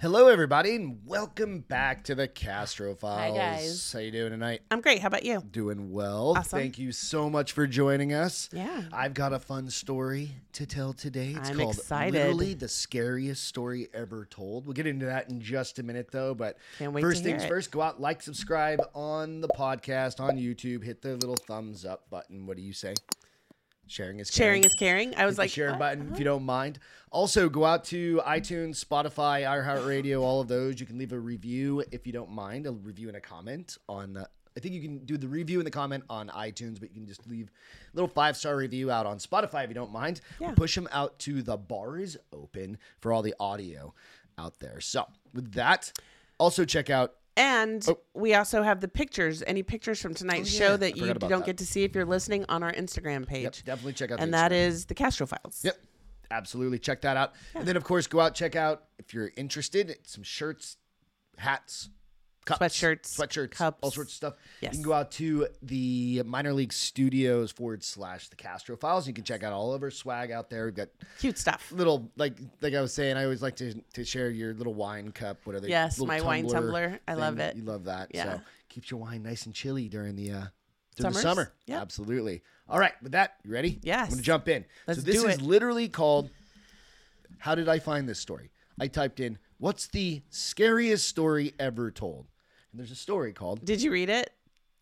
Hello, everybody, and welcome back to the Castro Files. Hi, guys. How you doing tonight? I'm great. How about you? Doing well. Awesome. Thank you so much for joining us. Yeah. I've got a fun story to tell today. It's I'm called excited. literally the scariest story ever told. We'll get into that in just a minute, though. But Can't wait first to hear things it. first, go out, like, subscribe on the podcast on YouTube. Hit the little thumbs up button. What do you say? Sharing is caring. Sharing is caring. I was Hit the like, share what? button if you don't mind. Also, go out to iTunes, Spotify, iHeartRadio, all of those. You can leave a review if you don't mind, a review and a comment on. Uh, I think you can do the review and the comment on iTunes, but you can just leave a little five star review out on Spotify if you don't mind. Yeah. Push them out to the bar is open for all the audio out there. So with that, also check out. And Oh. we also have the pictures. Any pictures from tonight's Oh, yeah. show that you don't that. get to see if you're listening on our Instagram Yep, page. definitely check out. and that the Castro Files. Yep. Absolutely. Check that out. And then, of course, go out, check out, if you're interested, some shirts, hats, cups, Sweatshirts, sweatshirts, cups. all sorts of stuff. Yes. You can go out to the minor league studios forward slash the Castro files. You can check out all of our swag out there. We've got Cute stuff. little, like like I was saying, I always like to, to share your little wine cup. What are they? Yes, my wine tumbler. I love it. You love that. Yeah. So keeps your wine nice and chilly during the uh, during the summer. Yep. Absolutely. All right, with that, you ready? Yes. I'm gonna jump in. Let's so this do is it. literally called How did I find this story? I typed in what's the scariest story ever told? And there's a story called Did you read it?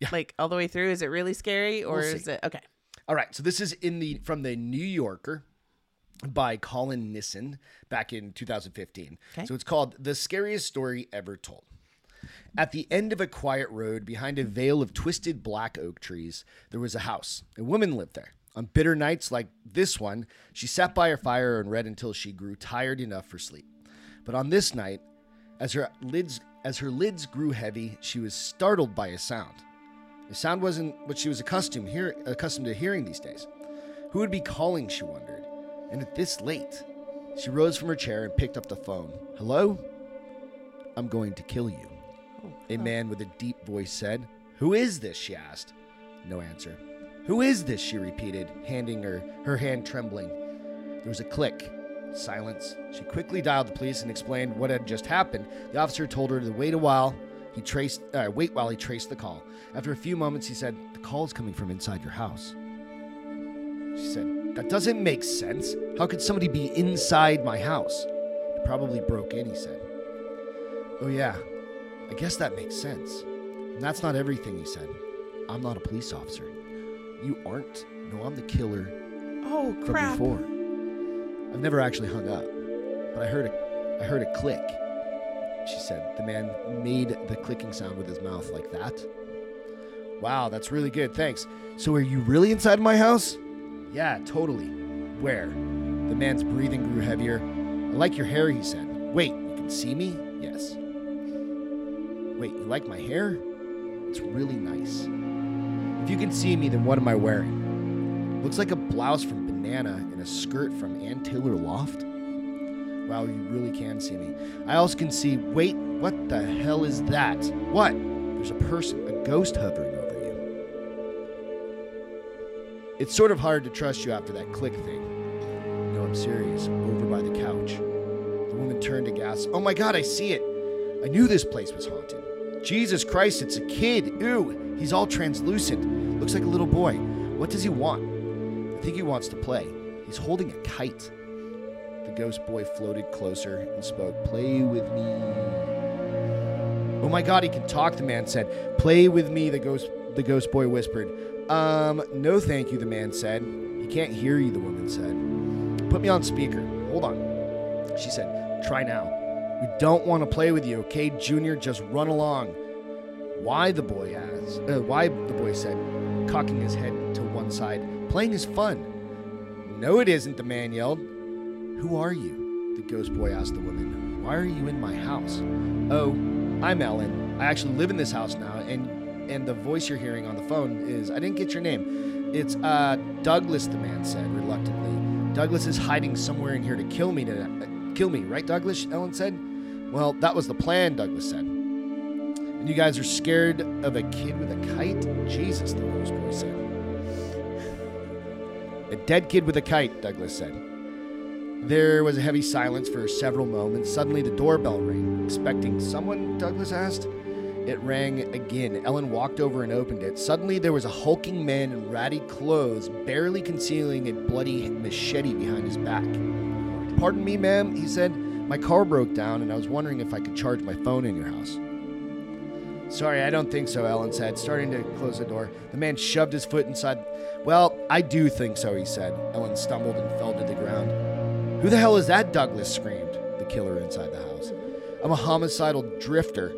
Yeah. Like all the way through? Is it really scary or We'll is it okay? All right, so this is in the from the New Yorker by Colin Nissan back in 2015. Okay. So it's called The Scariest Story Ever Told. At the end of a quiet road behind a veil of twisted black oak trees, there was a house. A woman lived there. On bitter nights like this one, she sat by her fire and read until she grew tired enough for sleep. But on this night, as her lids as her lids grew heavy, she was startled by a sound. The sound wasn't what she was accustomed hear, accustomed to hearing these days. Who would be calling? She wondered. And at this late, she rose from her chair and picked up the phone. Hello? I'm going to kill you. Oh, a man with a deep voice said. Who is this? she asked. No answer. Who is this? she repeated, handing her her hand trembling. There was a click. Silence. She quickly dialed the police and explained what had just happened. The officer told her to wait a while. He traced, uh, wait while he traced the call. After a few moments, he said, "The call is coming from inside your house." She said, "That doesn't make sense. How could somebody be inside my house?" It probably broke in. He said. Oh yeah, I guess that makes sense. And that's not everything. He said. I'm not a police officer. You aren't. No, I'm the killer Oh from crap. before. I've never actually hung up, but I heard a, I heard a click. She said the man made the clicking sound with his mouth like that. Wow, that's really good. Thanks. So are you really inside my house? Yeah, totally. Where? The man's breathing grew heavier. I like your hair, he said. Wait, you can see me? Yes. Wait, you like my hair? It's really nice. If you can see me, then what am I wearing? Looks like a blouse from Banana and a skirt from Ann Taylor Loft. Wow, you really can see me. I also can see. Wait, what the hell is that? What? There's a person, a ghost hovering over you. It's sort of hard to trust you after that click thing. No, I'm serious. Over by the couch. The woman turned to gasp. Oh my god, I see it. I knew this place was haunted. Jesus Christ, it's a kid. Ew, he's all translucent. Looks like a little boy. What does he want? Think he wants to play. He's holding a kite. The ghost boy floated closer and spoke, Play with me. Oh my god, he can talk, the man said. Play with me, the ghost the ghost boy whispered. Um, no thank you, the man said. He can't hear you, the woman said. Put me on speaker. Hold on. She said, Try now. We don't want to play with you, okay, Junior? Just run along. Why, the boy asked. Uh, why, the boy said, cocking his head to one side. Playing is fun. No, it isn't, the man yelled. Who are you? The ghost boy asked the woman. Why are you in my house? Oh, I'm Ellen. I actually live in this house now, and and the voice you're hearing on the phone is I didn't get your name. It's uh Douglas, the man said reluctantly. Douglas is hiding somewhere in here to kill me to uh, kill me, right, Douglas? Ellen said. Well, that was the plan, Douglas said. You guys are scared of a kid with a kite? Jesus, the ghost boy said. A dead kid with a kite, Douglas said. There was a heavy silence for several moments. Suddenly, the doorbell rang. Expecting someone, Douglas asked. It rang again. Ellen walked over and opened it. Suddenly, there was a hulking man in ratty clothes, barely concealing a bloody machete behind his back. Pardon me, ma'am, he said. My car broke down, and I was wondering if I could charge my phone in your house. Sorry, I don't think so, Ellen said, starting to close the door. The man shoved his foot inside. Well, I do think so, he said. Ellen stumbled and fell to the ground. Who the hell is that? Douglas screamed, the killer inside the house. I'm a homicidal drifter.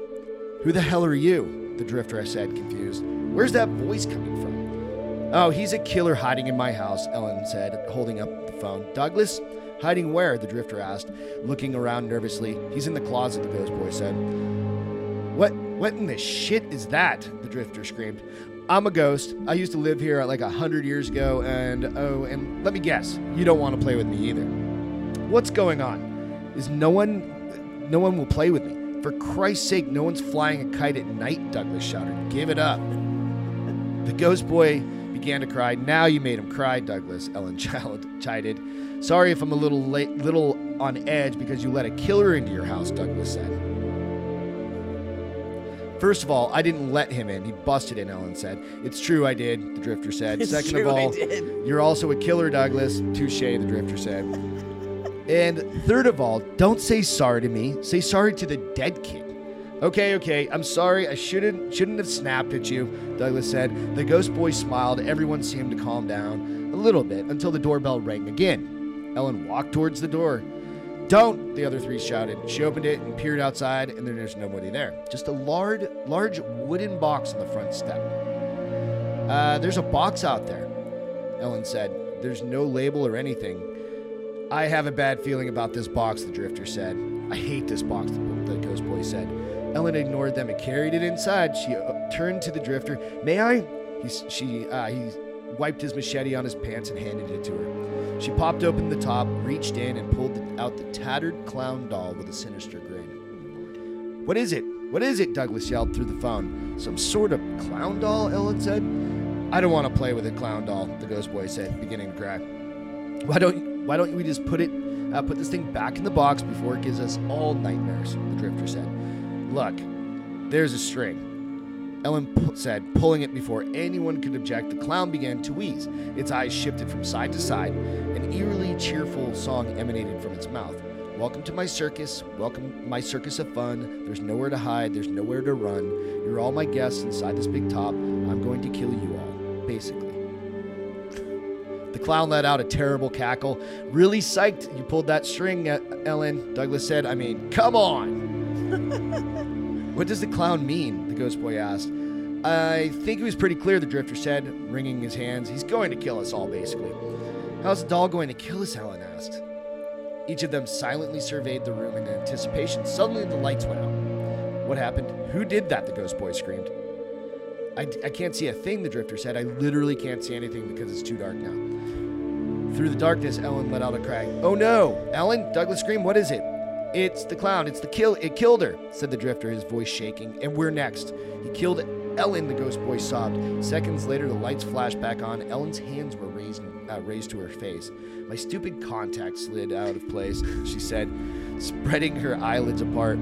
Who the hell are you? The drifter I said, confused. Where's that voice coming from? Oh, he's a killer hiding in my house, Ellen said, holding up the phone. Douglas? Hiding where? The drifter asked, looking around nervously. He's in the closet, the ghost boy said. What what in the shit is that? The drifter screamed. I'm a ghost. I used to live here like a hundred years ago, and oh, and let me guess, you don't want to play with me either. What's going on? Is no one no one will play with me? For Christ's sake, no one's flying a kite at night, Douglas shouted. Give it up. The ghost boy began to cry. Now you made him cry, Douglas, Ellen Child chided. Sorry if I'm a little late, little on edge because you let a killer into your house, Douglas said. First of all, I didn't let him in. He busted in, Ellen said. It's true I did, the drifter said. It's Second true, of all, you're also a killer, Douglas. Touche, the drifter said. And third of all, don't say sorry to me. Say sorry to the dead kid. Okay, okay. I'm sorry. I shouldn't shouldn't have snapped at you, Douglas said. The ghost boy smiled. Everyone seemed to calm down a little bit until the doorbell rang again. Ellen walked towards the door. Don't, the other three shouted. She opened it and peered outside, and then there's nobody there. Just a large, large wooden box on the front step. Uh, there's a box out there, Ellen said. There's no label or anything. I have a bad feeling about this box, the drifter said. I hate this box, the ghost boy said. Ellen ignored them and carried it inside. She uh, turned to the drifter. May I? He, she, uh, he wiped his machete on his pants and handed it to her. She popped open the top, reached in, and pulled out the tattered clown doll with a sinister grin. What is it? What is it? Douglas yelled through the phone. Some sort of clown doll, Ellen said. I don't want to play with a clown doll, the ghost boy said, beginning to cry. Why don't why don't we just put it uh, put this thing back in the box before it gives us all nightmares? The drifter said. Look, there's a string. Ellen said, pulling it before anyone could object. The clown began to wheeze. Its eyes shifted from side to side. An eerily cheerful song emanated from its mouth. Welcome to my circus. Welcome my circus of fun. There's nowhere to hide. There's nowhere to run. You're all my guests inside this big top. I'm going to kill you all, basically. The clown let out a terrible cackle. Really psyched you pulled that string, Ellen, Douglas said. I mean, come on. what does the clown mean? Ghost boy asked. I think it was pretty clear, the drifter said, wringing his hands. He's going to kill us all, basically. How's the doll going to kill us? Ellen asked. Each of them silently surveyed the room in anticipation. Suddenly, the lights went out. What happened? Who did that? The ghost boy screamed. I, I can't see a thing, the drifter said. I literally can't see anything because it's too dark now. Through the darkness, Ellen let out a cry. Oh no! Ellen? Douglas screamed. What is it? It's the clown. It's the kill. It killed her, said the drifter, his voice shaking. And we're next. He killed Ellen, the ghost boy sobbed. Seconds later, the lights flashed back on. Ellen's hands were raised, uh, raised to her face. My stupid contact slid out of place, she said, spreading her eyelids apart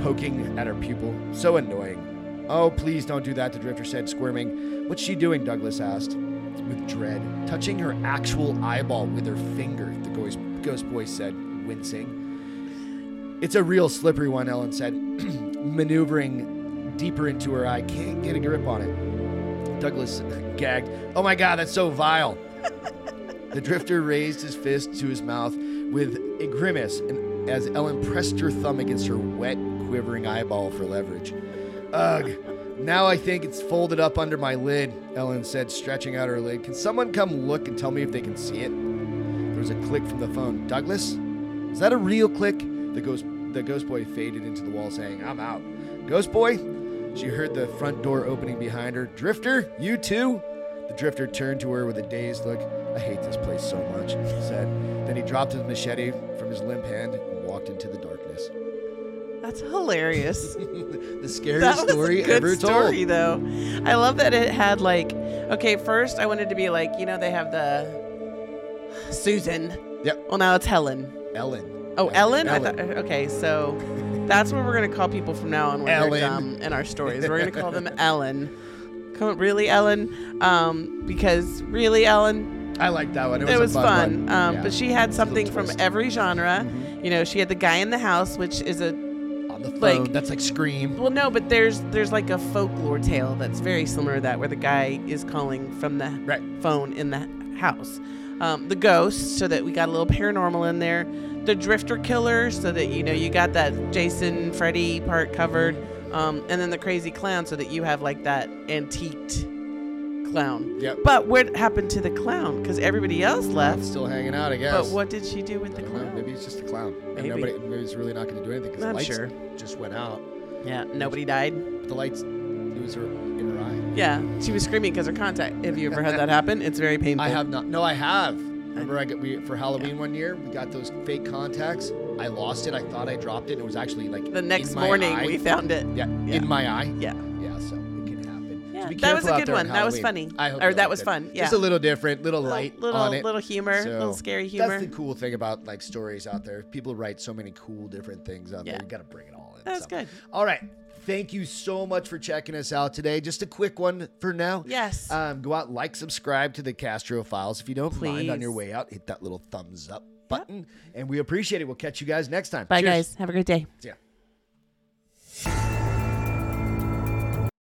poking at her pupil. So annoying. Oh, please don't do that, the drifter said, squirming. What's she doing? Douglas asked, with dread. Touching her actual eyeball with her finger, the ghost, ghost boy said, wincing. It's a real slippery one, Ellen said, maneuvering deeper into her eye. Can't get a grip on it. Douglas gagged. Oh my god, that's so vile. the drifter raised his fist to his mouth with a grimace and as Ellen pressed her thumb against her wet, quivering eyeball for leverage. Ugh. Now I think it's folded up under my lid, Ellen said, stretching out her lid. Can someone come look and tell me if they can see it? There was a click from the phone. Douglas? Is that a real click? The ghost the ghost boy faded into the wall saying, I'm out. Ghost boy? She heard the front door opening behind her. Drifter, you too? The drifter turned to her with a dazed look. I hate this place so much, he said. Then he dropped his machete from his limp hand and walked into the darkness. That's hilarious. the that scariest was story ever story, told. though. I love that it had like. Okay, first I wanted to be like, you know, they have the Susan Yep. Well, now it's Helen. Ellen. Oh, Ellen. I thought, okay, so that's what we're gonna call people from now on when Ellen. they're dumb in our stories. We're gonna call them Ellen. Come on, really, Ellen? Um, because really, Ellen, I like that one. It was, it was fun. one. Um, Yeah. But she had It's a little something from every genre. Mhm. You know, she had the guy in the house, which is a on the phone. like- that's like Scream. well, no, but there's there's like a folklore tale that's very similar to that, where the guy is calling from the Right. phone in the house. Um, the ghost, so that we got a little paranormal in there. The drifter killer, so that you know you got that Jason Freddy part covered. Um, and then the crazy clown, so that you have like that antiqued clown. Yep. But what happened to the clown? Because everybody else left. Still hanging out, I guess. But what did she do with the don't know. clown? Maybe it's just a clown. And Maybe. nobody, maybe it's really not going to do anything because the lights sure. just went out. Yeah, nobody died. The lights, it was her in her eye. Yeah, she was screaming because her contact. Have you ever had that happen? It's very painful. I have not. No, I have. Remember, I got we for Halloween one year. We got those fake contacts. I lost it. I thought I dropped it. and It was actually like The next morning eye. we found it. Yeah, Yeah. in my eye. Yeah. Be that was a good on one. That was funny. I hope Or that was it. fun, Just yeah. a little different, little Little- light little, on it. little humor, So, little scary humor. That's the cool thing about like stories out there. People write so many cool different things out Yeah. there. You got to bring it all in. That's so. good. All right. Thank you so much for checking us out today. Just a quick one for now. Yes. Um, go out, like, subscribe to the Castro Files. If you don't mind on your way out, hit that little thumbs up button. And we appreciate it. We'll catch you guys next time. Bye, Cheers. guys. Have a great day. See ya.